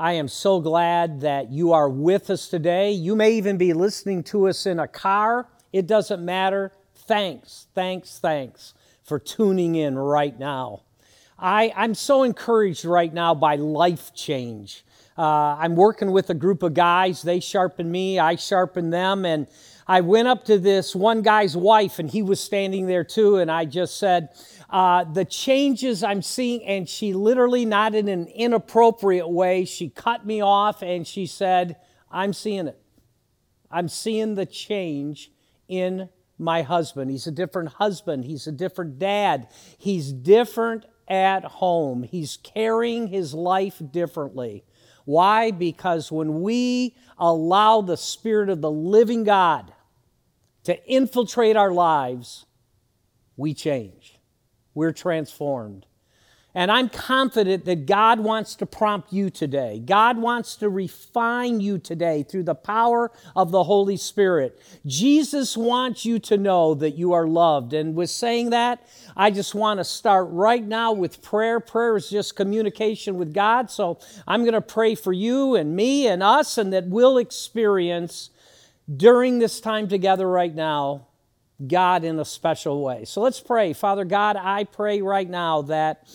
I am so glad that you are with us today. You may even be listening to us in a car. It doesn't matter. Thanks, thanks, thanks for tuning in right now. I, I'm so encouraged right now by life change. Uh, I'm working with a group of guys. They sharpen me, I sharpen them. And I went up to this one guy's wife, and he was standing there too. And I just said, uh, The changes I'm seeing, and she literally, not in an inappropriate way, she cut me off and she said, I'm seeing it. I'm seeing the change in my husband. He's a different husband. He's a different dad. He's different at home. He's carrying his life differently. Why? Because when we allow the Spirit of the living God to infiltrate our lives, we change. We're transformed. And I'm confident that God wants to prompt you today. God wants to refine you today through the power of the Holy Spirit. Jesus wants you to know that you are loved. And with saying that, I just want to start right now with prayer. Prayer is just communication with God. So I'm going to pray for you and me and us, and that we'll experience during this time together right now God in a special way. So let's pray. Father God, I pray right now that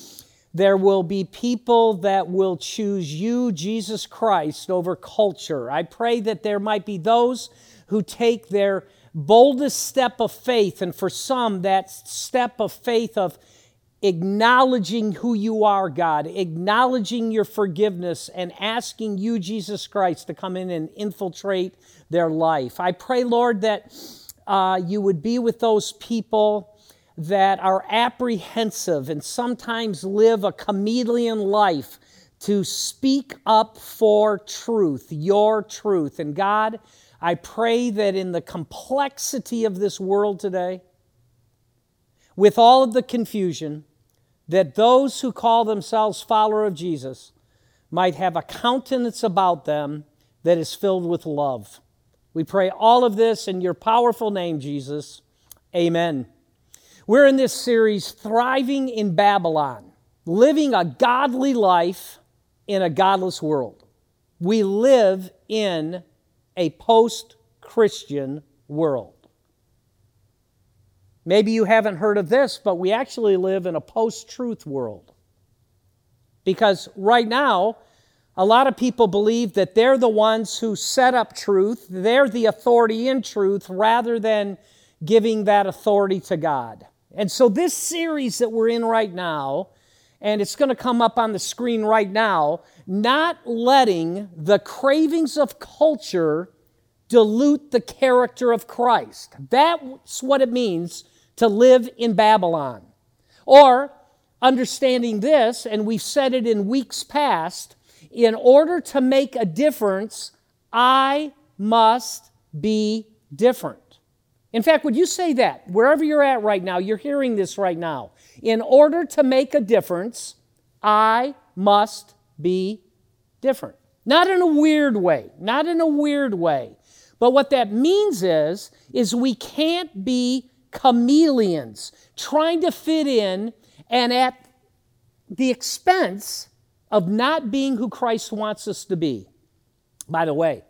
there will be people that will choose you, Jesus Christ, over culture. I pray that there might be those who take their boldest step of faith, and for some, that step of faith of acknowledging who you are, God, acknowledging your forgiveness, and asking you, Jesus Christ, to come in and infiltrate their life. I pray, Lord, that uh, you would be with those people that are apprehensive and sometimes live a chameleon life to speak up for truth, your truth. And God, I pray that in the complexity of this world today, with all of the confusion, that those who call themselves follower of Jesus might have a countenance about them that is filled with love. We pray all of this in your powerful name, Jesus. Amen. We're in this series, Thriving in Babylon, living a godly life in a godless world. We live in a post Christian world. Maybe you haven't heard of this, but we actually live in a post truth world. Because right now, a lot of people believe that they're the ones who set up truth, they're the authority in truth, rather than giving that authority to God. And so, this series that we're in right now, and it's going to come up on the screen right now, not letting the cravings of culture dilute the character of Christ. That's what it means to live in Babylon. Or, understanding this, and we've said it in weeks past, in order to make a difference, I must be different. In fact, would you say that wherever you're at right now, you're hearing this right now? In order to make a difference, I must be different. Not in a weird way, not in a weird way. But what that means is is we can't be chameleons trying to fit in and at the expense of not being who Christ wants us to be. By the way,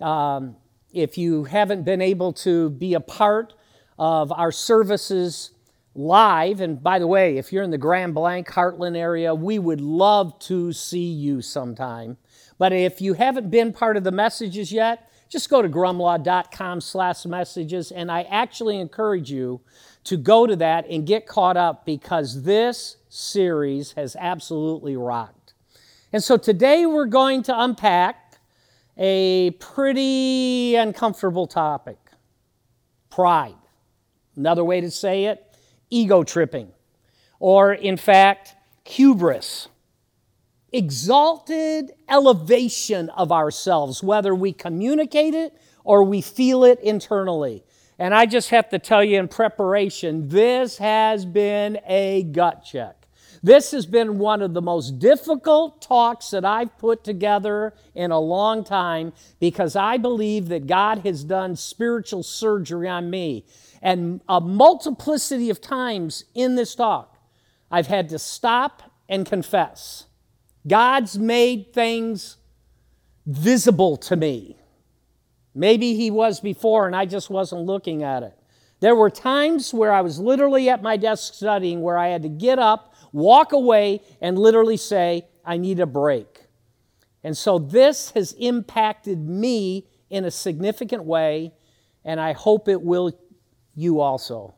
um, if you haven't been able to be a part of our services live, and by the way, if you're in the Grand Blanc, Heartland area, we would love to see you sometime. But if you haven't been part of the messages yet, just go to grumlaw.com slash messages, and I actually encourage you to go to that and get caught up because this series has absolutely rocked. And so today we're going to unpack a pretty uncomfortable topic pride. Another way to say it, ego tripping. Or, in fact, hubris. Exalted elevation of ourselves, whether we communicate it or we feel it internally. And I just have to tell you in preparation, this has been a gut check. This has been one of the most difficult talks that I've put together in a long time because I believe that God has done spiritual surgery on me. And a multiplicity of times in this talk, I've had to stop and confess. God's made things visible to me. Maybe he was before and I just wasn't looking at it. There were times where I was literally at my desk studying where I had to get up, walk away, and literally say, I need a break. And so this has impacted me in a significant way, and I hope it will you also.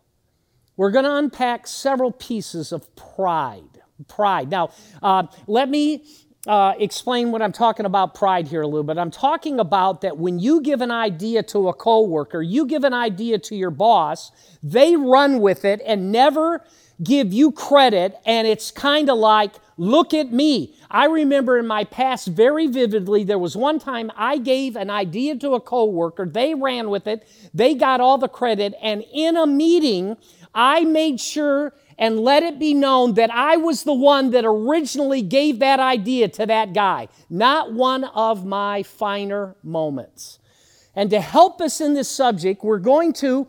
We're going to unpack several pieces of pride. Pride. Now, uh, let me uh, explain what I'm talking about pride here a little bit. I'm talking about that when you give an idea to a coworker, you give an idea to your boss, they run with it and never give you credit, and it's kind of like, look at me. I remember in my past very vividly, there was one time I gave an idea to a coworker, they ran with it, they got all the credit, and in a meeting, I made sure and let it be known that I was the one that originally gave that idea to that guy, not one of my finer moments. And to help us in this subject, we're going to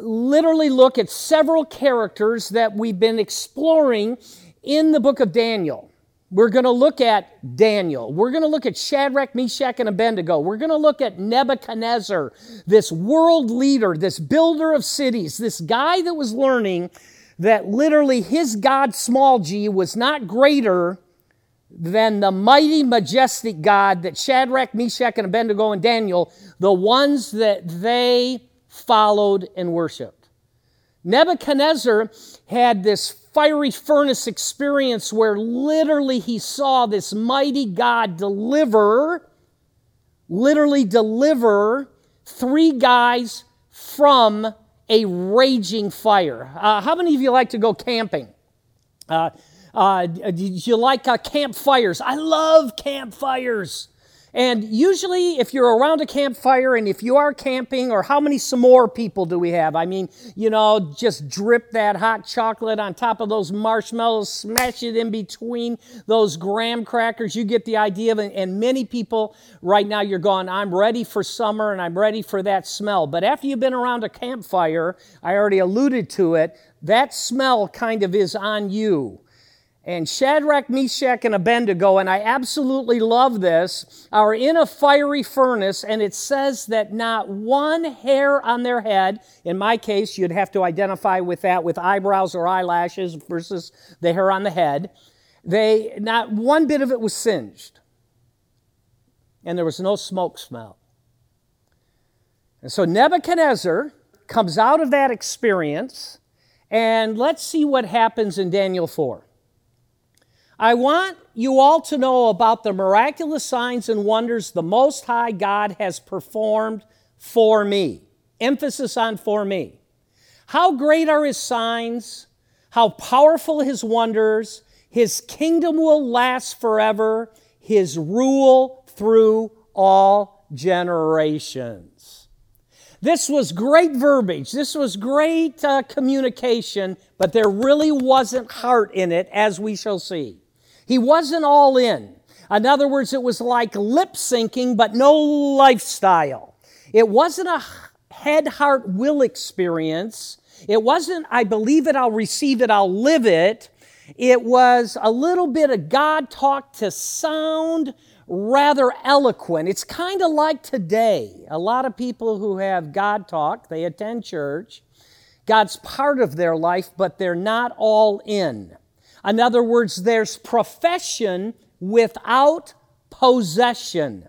literally look at several characters that we've been exploring in the book of Daniel. We're going to look at Daniel. We're going to look at Shadrach, Meshach, and Abednego. We're going to look at Nebuchadnezzar, this world leader, this builder of cities, this guy that was learning that literally his God, small g, was not greater than the mighty, majestic God that Shadrach, Meshach, and Abednego and Daniel, the ones that they followed and worshiped. Nebuchadnezzar had this fiery furnace experience where literally he saw this mighty God deliver, literally deliver three guys from a raging fire. Uh, how many of you like to go camping? Uh, uh, do you like uh, campfires? I love campfires. And usually, if you're around a campfire and if you are camping, or how many some more people do we have? I mean, you know, just drip that hot chocolate on top of those marshmallows, smash it in between those graham crackers. You get the idea of it. And many people right now, you're going, I'm ready for summer and I'm ready for that smell. But after you've been around a campfire, I already alluded to it, that smell kind of is on you. And Shadrach, Meshach, and Abednego, and I absolutely love this, are in a fiery furnace, and it says that not one hair on their head, in my case, you'd have to identify with that with eyebrows or eyelashes versus the hair on the head, they, not one bit of it was singed. And there was no smoke smell. And so Nebuchadnezzar comes out of that experience, and let's see what happens in Daniel 4. I want you all to know about the miraculous signs and wonders the Most High God has performed for me. Emphasis on for me. How great are his signs, how powerful his wonders. His kingdom will last forever, his rule through all generations. This was great verbiage. This was great uh, communication, but there really wasn't heart in it, as we shall see. He wasn't all in. In other words, it was like lip syncing, but no lifestyle. It wasn't a head, heart, will experience. It wasn't, I believe it, I'll receive it, I'll live it. It was a little bit of God talk to sound rather eloquent. It's kind of like today. A lot of people who have God talk, they attend church. God's part of their life, but they're not all in. In other words, there's profession without possession.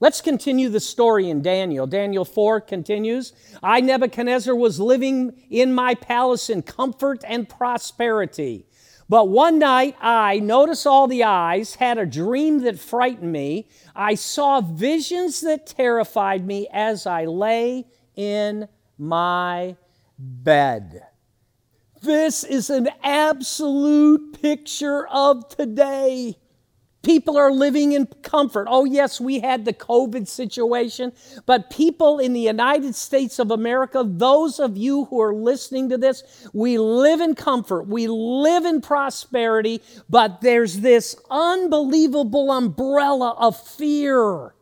Let's continue the story in Daniel. Daniel 4 continues I, Nebuchadnezzar, was living in my palace in comfort and prosperity. But one night I, notice all the eyes, had a dream that frightened me. I saw visions that terrified me as I lay in my bed. This is an absolute picture of today. People are living in comfort. Oh, yes, we had the COVID situation, but people in the United States of America, those of you who are listening to this, we live in comfort. We live in prosperity, but there's this unbelievable umbrella of fear.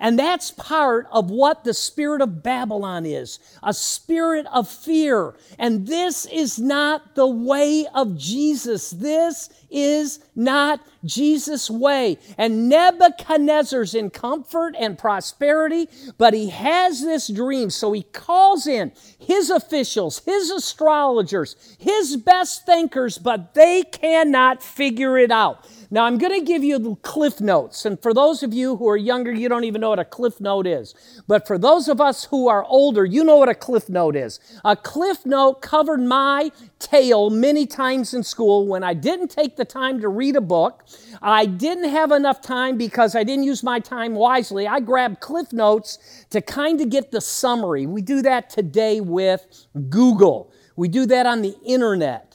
And that's part of what the spirit of Babylon is a spirit of fear. And this is not the way of Jesus. This is not Jesus' way. And Nebuchadnezzar's in comfort and prosperity, but he has this dream. So he calls in his officials, his astrologers, his best thinkers, but they cannot figure it out. Now, I'm going to give you the cliff notes. And for those of you who are younger, you don't even know what a cliff note is. But for those of us who are older, you know what a cliff note is. A cliff note covered my tale many times in school when I didn't take the time to read a book. I didn't have enough time because I didn't use my time wisely. I grabbed cliff notes to kind of get the summary. We do that today with Google, we do that on the internet.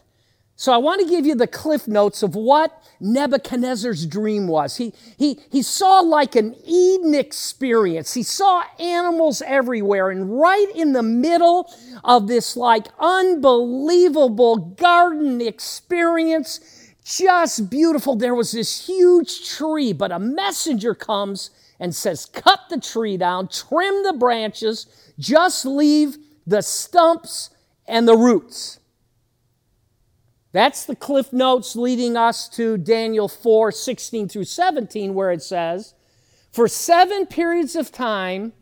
So I want to give you the cliff notes of what Nebuchadnezzar's dream was. He, he, he saw like an Eden experience. He saw animals everywhere. And right in the middle of this like unbelievable garden experience, just beautiful, there was this huge tree. But a messenger comes and says, Cut the tree down, trim the branches, just leave the stumps and the roots. That's the cliff notes leading us to Daniel 4 16 through 17, where it says, For seven periods of time,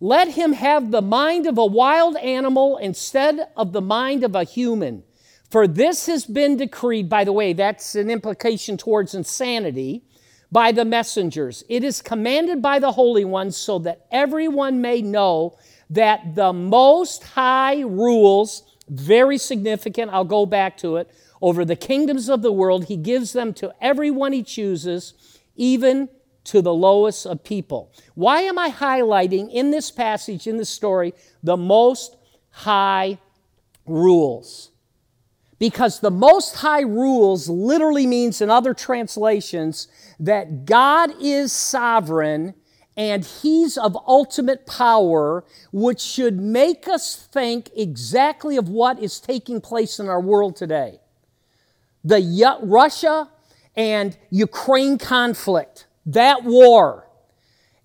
let him have the mind of a wild animal instead of the mind of a human. For this has been decreed, by the way, that's an implication towards insanity, by the messengers. It is commanded by the Holy Ones so that everyone may know that the Most High rules, very significant, I'll go back to it over the kingdoms of the world. He gives them to everyone he chooses, even to the lowest of people. Why am I highlighting in this passage, in this story, the most high rules? Because the most high rules literally means, in other translations, that God is sovereign and he's of ultimate power, which should make us think exactly of what is taking place in our world today the Russia and Ukraine conflict, that war.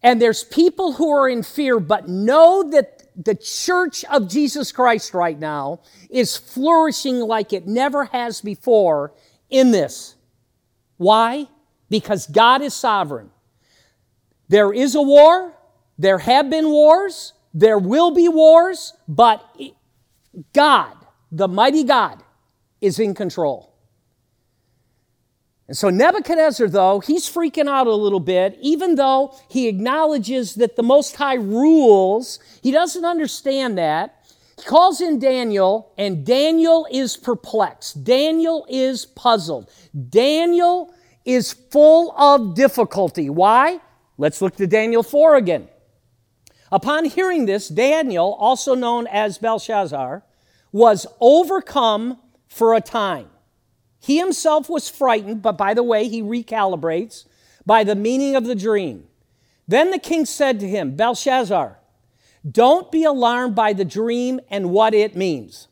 And there's people who are in fear, but know that the church of Jesus Christ right now is flourishing like it never has before in this. Why? Because God is sovereign. There is a war, there have been wars, there will be wars, but God, the mighty God, is in control. And so Nebuchadnezzar, though, he's freaking out a little bit, even though he acknowledges that the Most High rules, he doesn't understand that. He calls in Daniel, and Daniel is perplexed. Daniel is puzzled. Daniel is full of difficulty. Why? Let's look to Daniel 4 again. Upon hearing this, Daniel, also known as Belshazzar, was overcome for a time. He himself was frightened, but by the way, he recalibrates by the meaning of the dream. Then the king said to him, Belshazzar, don't be alarmed by the dream and what it means.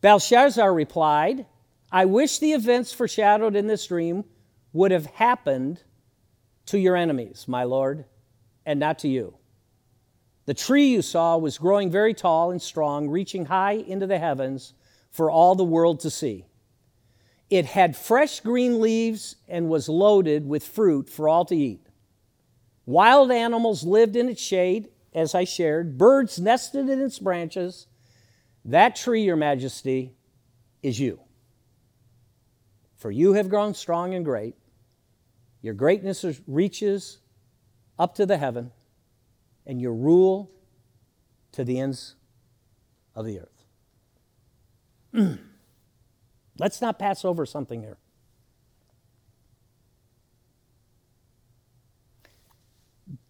Belshazzar replied, I wish the events foreshadowed in this dream would have happened to your enemies, my lord, and not to you. The tree you saw was growing very tall and strong, reaching high into the heavens for all the world to see. It had fresh green leaves and was loaded with fruit for all to eat. Wild animals lived in its shade, as I shared. Birds nested in its branches. That tree, Your Majesty, is you. For you have grown strong and great. Your greatness reaches up to the heaven, and your rule to the ends of the earth. Let's not pass over something here.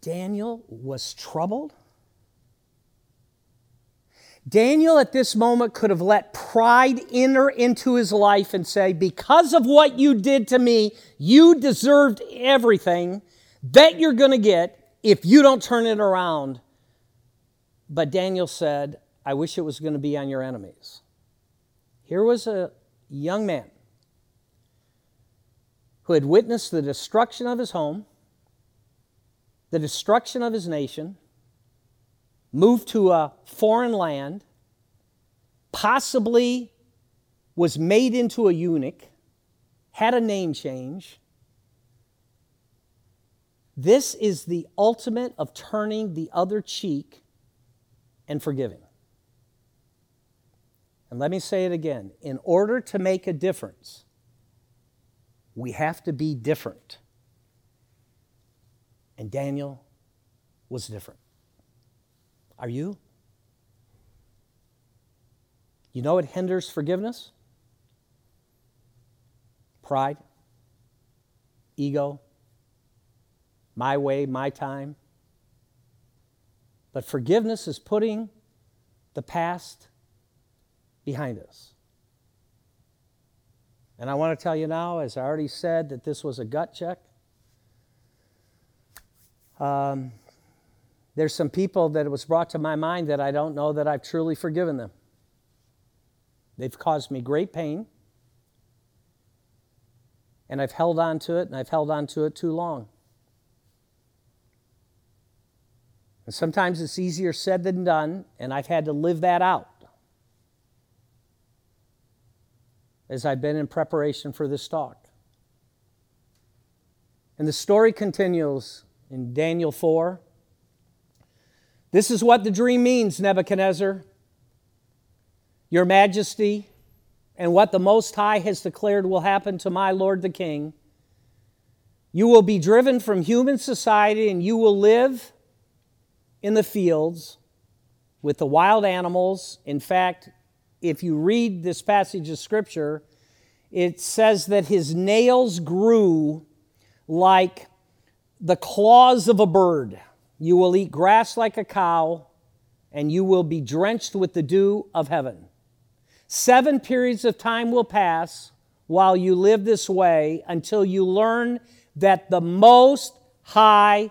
Daniel was troubled. Daniel at this moment could have let pride enter into his life and say, Because of what you did to me, you deserved everything that you're going to get if you don't turn it around. But Daniel said, I wish it was going to be on your enemies. Here was a, young man who had witnessed the destruction of his home, the destruction of his nation, moved to a foreign land, possibly was made into a eunuch, had a name change. This is the ultimate of turning the other cheek and forgiving. And let me say it again in order to make a difference, we have to be different. And Daniel was different. Are you? You know what hinders forgiveness? Pride, ego, my way, my time. But forgiveness is putting the past behind us. And I want to tell you now, as I already said, that this was a gut check. Um, there's some people that it was brought to my mind that I don't know that I've truly forgiven them. They've caused me great pain, and I've held on to it, and I've held on to it too long. And sometimes it's easier said than done, and I've had to live that out as I've been in preparation for this talk. And the story continues in Daniel 4. This is what the dream means, Nebuchadnezzar. Your majesty, and what the Most High has declared will happen to my Lord the King. You will be driven from human society, and you will live in the fields with the wild animals. In fact, if you read this passage of Scripture, it says that his nails grew like the claws of a bird. You will eat grass like a cow, and you will be drenched with the dew of heaven. Seven periods of time will pass while you live this way until you learn that the Most High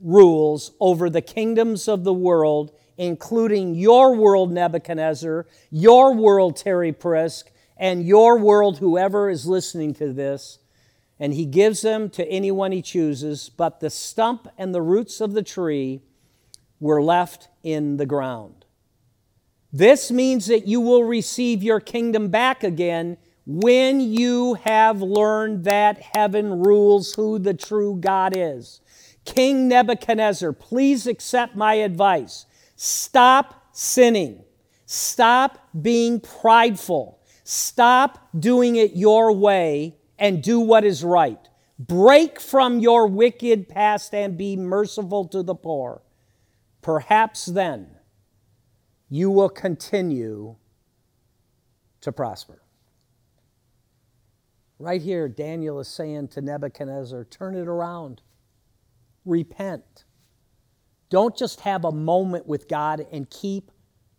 rules over the kingdoms of the world, including your world, Nebuchadnezzar, your world, Terry Prisk, and your world, whoever is listening to this. And he gives them to anyone he chooses, but the stump and the roots of the tree were left in the ground. This means that you will receive your kingdom back again when you have learned that heaven rules who the true God is. King Nebuchadnezzar, please accept my advice. Stop sinning. Stop being prideful. Stop doing it your way and do what is right. Break from your wicked past and be merciful to the poor. Perhaps then you will continue to prosper. Right here, Daniel is saying to Nebuchadnezzar, turn it around repent. Don't just have a moment with God and keep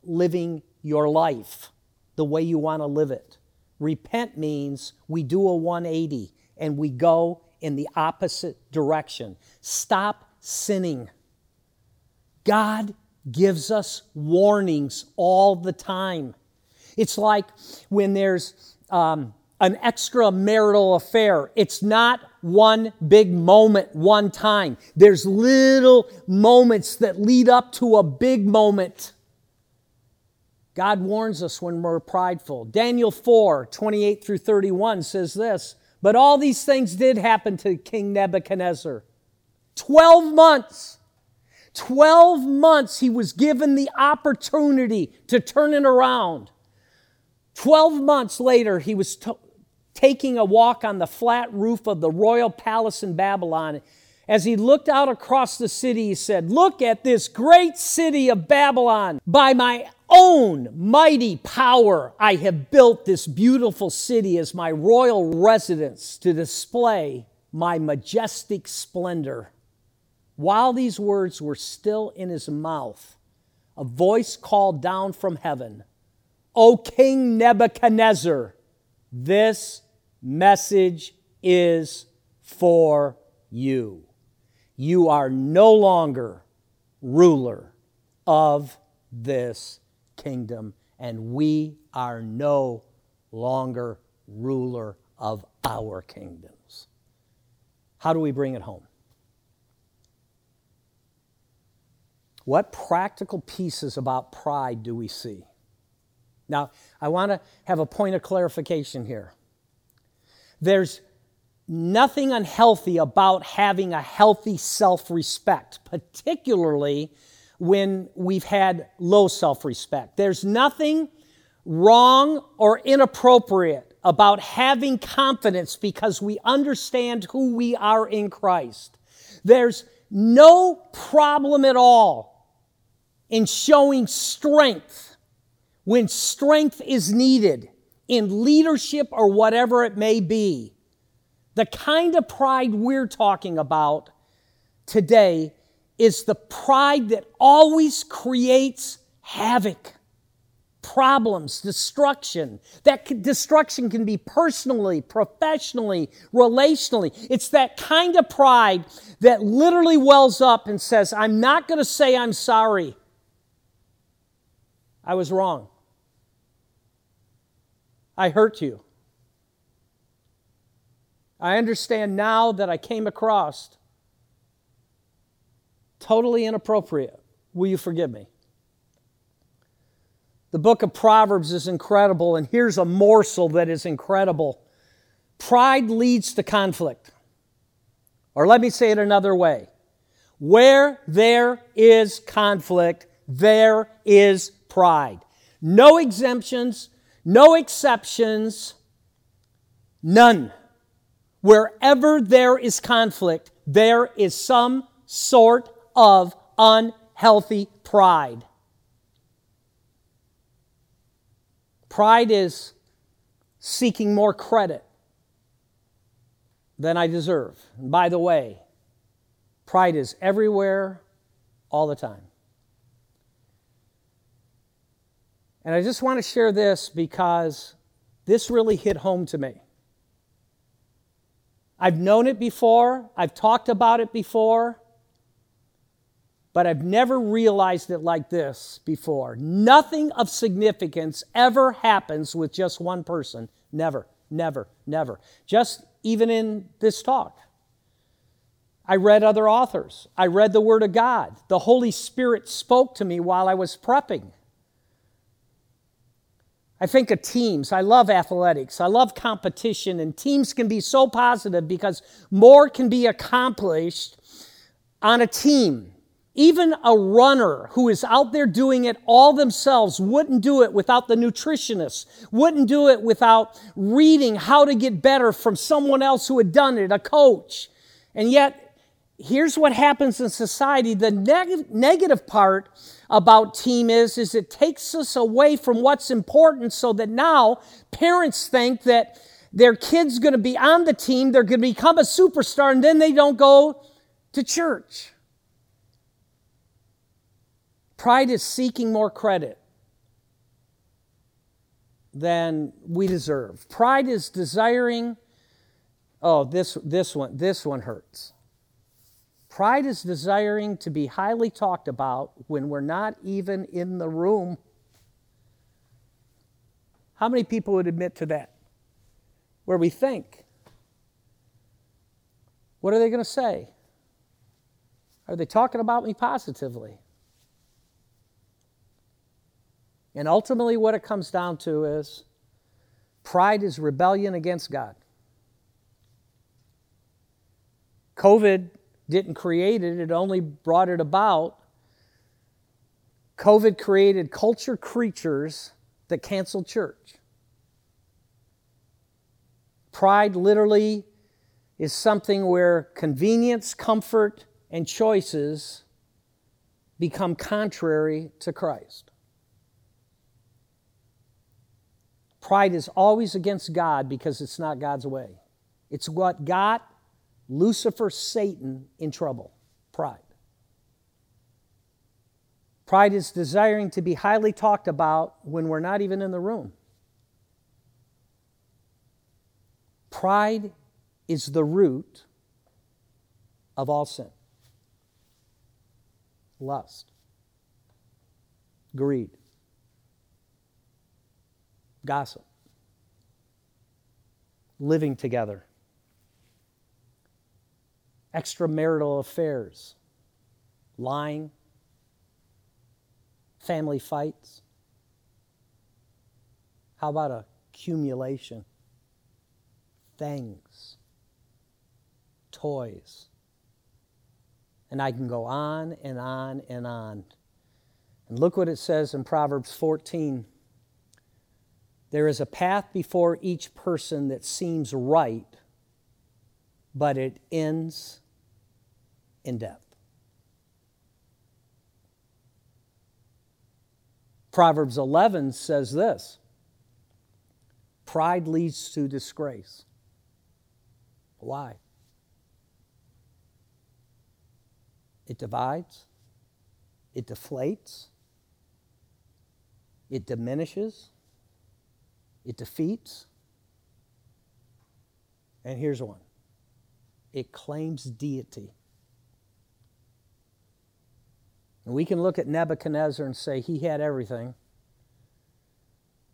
living your life the way you want to live it. Repent means we do a 180 and we go in the opposite direction. Stop sinning. God gives us warnings all the time. It's like when there's um, an extramarital affair. It's not one big moment, one time. There's little moments that lead up to a big moment. God warns us when we're prideful. Daniel 4 28 through 31 says this But all these things did happen to King Nebuchadnezzar. 12 months. 12 months he was given the opportunity to turn it around. 12 months later, he was to- taking a walk on the flat roof of the royal palace in Babylon. As he looked out across the city, he said, Look at this great city of Babylon. By my own mighty power, I have built this beautiful city as my royal residence to display my majestic splendor. While these words were still in his mouth, a voice called down from heaven, O King Nebuchadnezzar, this message is for you. You are no longer ruler of this kingdom, and we are no longer ruler of our kingdoms. How do we bring it home? What practical pieces about pride do we see? Now, I want to have a point of clarification here. There's nothing unhealthy about having a healthy self respect, particularly when we've had low self respect. There's nothing wrong or inappropriate about having confidence because we understand who we are in Christ. There's no problem at all in showing strength when strength is needed in leadership or whatever it may be. The kind of pride we're talking about today is the pride that always creates havoc, problems, destruction. That destruction can be personally, professionally, relationally. It's that kind of pride that literally wells up and says, I'm not going to say I'm sorry. I was wrong. I hurt you. I understand now that I came across totally inappropriate. Will you forgive me? The book of Proverbs is incredible, and here's a morsel that is incredible. Pride leads to conflict. Or let me say it another way where there is conflict, there is pride. No exemptions, no exceptions, none. Wherever there is conflict, there is some sort of unhealthy pride. Pride is seeking more credit than I deserve. And by the way, pride is everywhere all the time. And I just want to share this because this really hit home to me. I've known it before, I've talked about it before, but I've never realized it like this before. Nothing of significance ever happens with just one person. Never, never, never. Just even in this talk. I read other authors. I read the Word of God. The Holy Spirit spoke to me while I was prepping. I think of teams. I love athletics. I love competition, and teams can be so positive because more can be accomplished on a team. Even a runner who is out there doing it all themselves wouldn't do it without the nutritionist, wouldn't do it without reading how to get better from someone else who had done it, a coach. And yet, here's what happens in society the neg- negative part about team is is it takes us away from what's important so that now parents think that their kid's going to be on the team they're going to become a superstar and then they don't go to church. Pride is seeking more credit than we deserve. Pride is desiring oh this this one this one hurts Pride is desiring to be highly talked about when we're not even in the room. How many people would admit to that? Where we think, what are they going to say? Are they talking about me positively? And ultimately, what it comes down to is pride is rebellion against God. COVID didn't create it, it only brought it about. COVID created culture creatures that canceled church. Pride literally is something where convenience, comfort, and choices become contrary to Christ. Pride is always against God because it's not God's way. It's what got Lucifer, Satan, in trouble. Pride. Pride is desiring to be highly talked about when we're not even in the room. Pride is the root of all sin lust, greed, gossip, living together extramarital affairs, lying, family fights? How about accumulation? Things, toys. And I can go on and on and on. And look what it says in Proverbs 14. There is a path before each person that seems right, but it ends in death. Proverbs 11 says this Pride leads to disgrace. Why? It divides, it deflates, it diminishes, it defeats. And here's one it claims deity. And we can look at Nebuchadnezzar and say he had everything.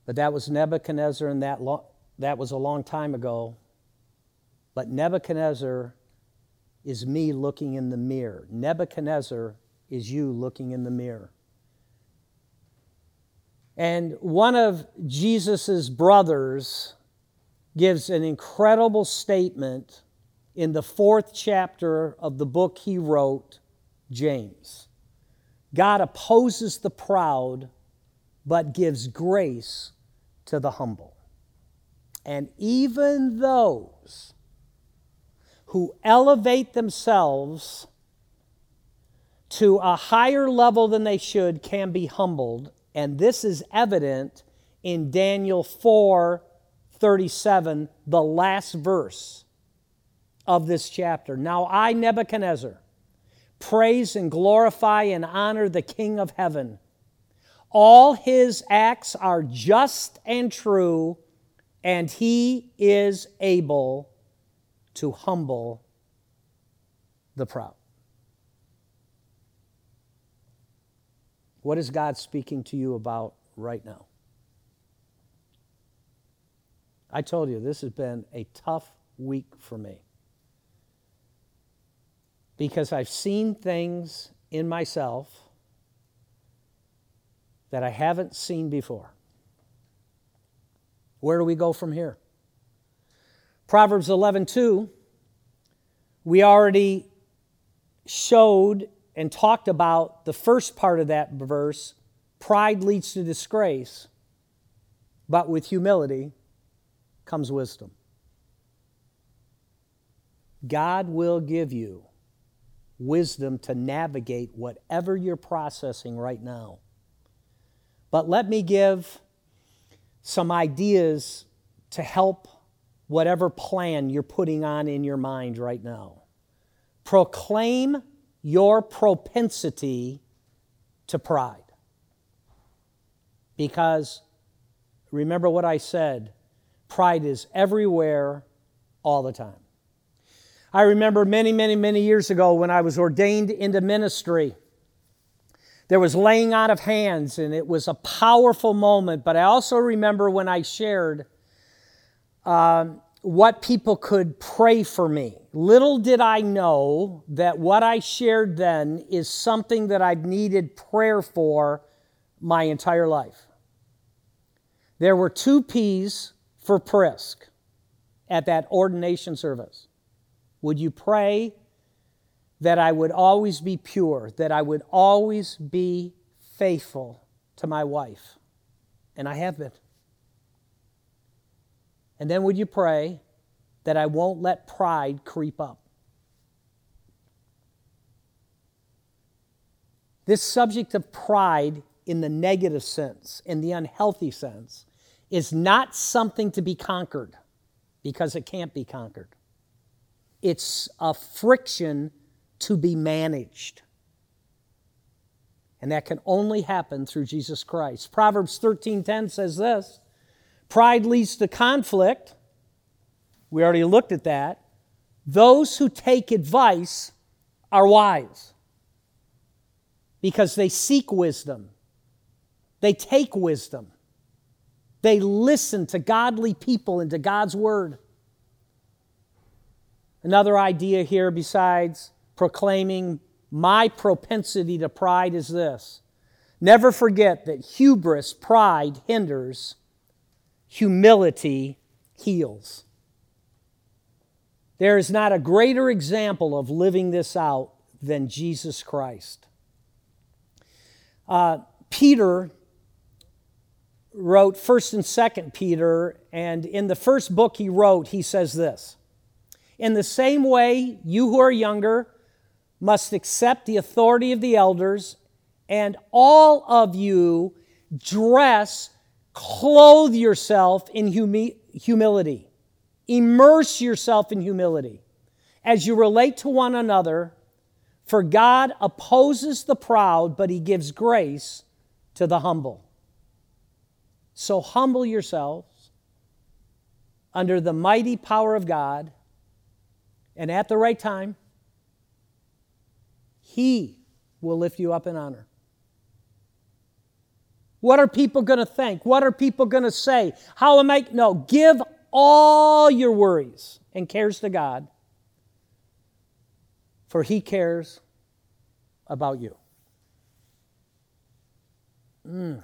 But that was Nebuchadnezzar, and that, lo- that was a long time ago. But Nebuchadnezzar is me looking in the mirror. Nebuchadnezzar is you looking in the mirror. And one of Jesus' brothers gives an incredible statement in the fourth chapter of the book he wrote, James. God opposes the proud, but gives grace to the humble. And even those who elevate themselves to a higher level than they should can be humbled. And this is evident in Daniel 4 37, the last verse of this chapter. Now I, Nebuchadnezzar, praise and glorify and honor the King of heaven. All his acts are just and true, and he is able to humble the proud. What is God speaking to you about right now? I told you this has been a tough week for me because I've seen things in myself that I haven't seen before. Where do we go from here? Proverbs 11:2 we already showed and talked about the first part of that verse pride leads to disgrace but with humility comes wisdom God will give you wisdom to navigate whatever you're processing right now. But let me give some ideas to help whatever plan you're putting on in your mind right now. Proclaim your propensity to pride. Because remember what I said pride is everywhere all the time. I remember many, many, many years ago when I was ordained into ministry. There was laying out of hands, and it was a powerful moment. But I also remember when I shared um, what people could pray for me. Little did I know that what I shared then is something that I've needed prayer for my entire life. There were two P's for Prisk at that ordination service. Would you pray that I would always be pure, that I would always be faithful to my wife? And I have been. And then would you pray that I won't let pride creep up? This subject of pride in the negative sense, in the unhealthy sense, is not something to be conquered because it can't be conquered. It's a friction to be managed. And that can only happen through Jesus Christ. Proverbs 13:10 says this, pride leads to conflict. We already looked at that. Those who take advice are wise because they seek wisdom. They take wisdom. They listen to godly people and to God's word. Another idea here, besides proclaiming my propensity to pride, is this Never forget that hubris, pride, hinders, humility heals. There is not a greater example of living this out than Jesus Christ. Uh, Peter wrote 1st and 2nd Peter, and in the first book he wrote, he says this In the same way, you who are younger must accept the authority of the elders, and all of you dress, clothe yourself in humi- humility. Immerse yourself in humility as you relate to one another, for God opposes the proud, but he gives grace to the humble. So humble yourselves under the mighty power of God, and at the right time, He will lift you up in honor. What are people going to think? What are people going to say? How am I? No, give all your worries and cares to God, for He cares about you. Mm.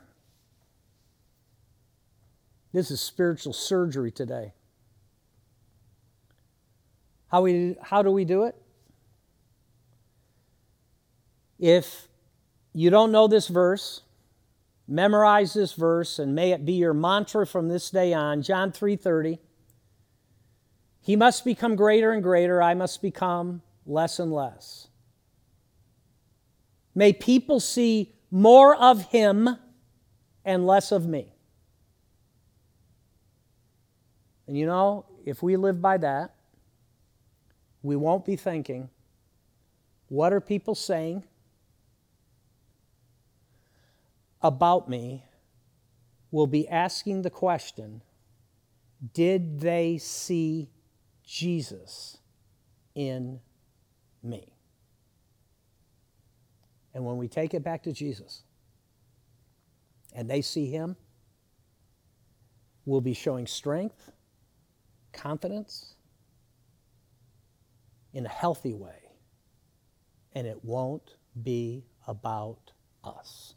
This is spiritual surgery today. How, we, how do we do it? If you don't know this verse, memorize this verse and may it be your mantra from this day on. John 3:30. He must become greater and greater, I must become less and less. May people see more of him and less of me. And you know, if we live by that, we won't be thinking, what are people saying about me? We'll be asking the question, did they see Jesus in me? And when we take it back to Jesus and they see him, we'll be showing strength confidence in a healthy way, and it won't be about us.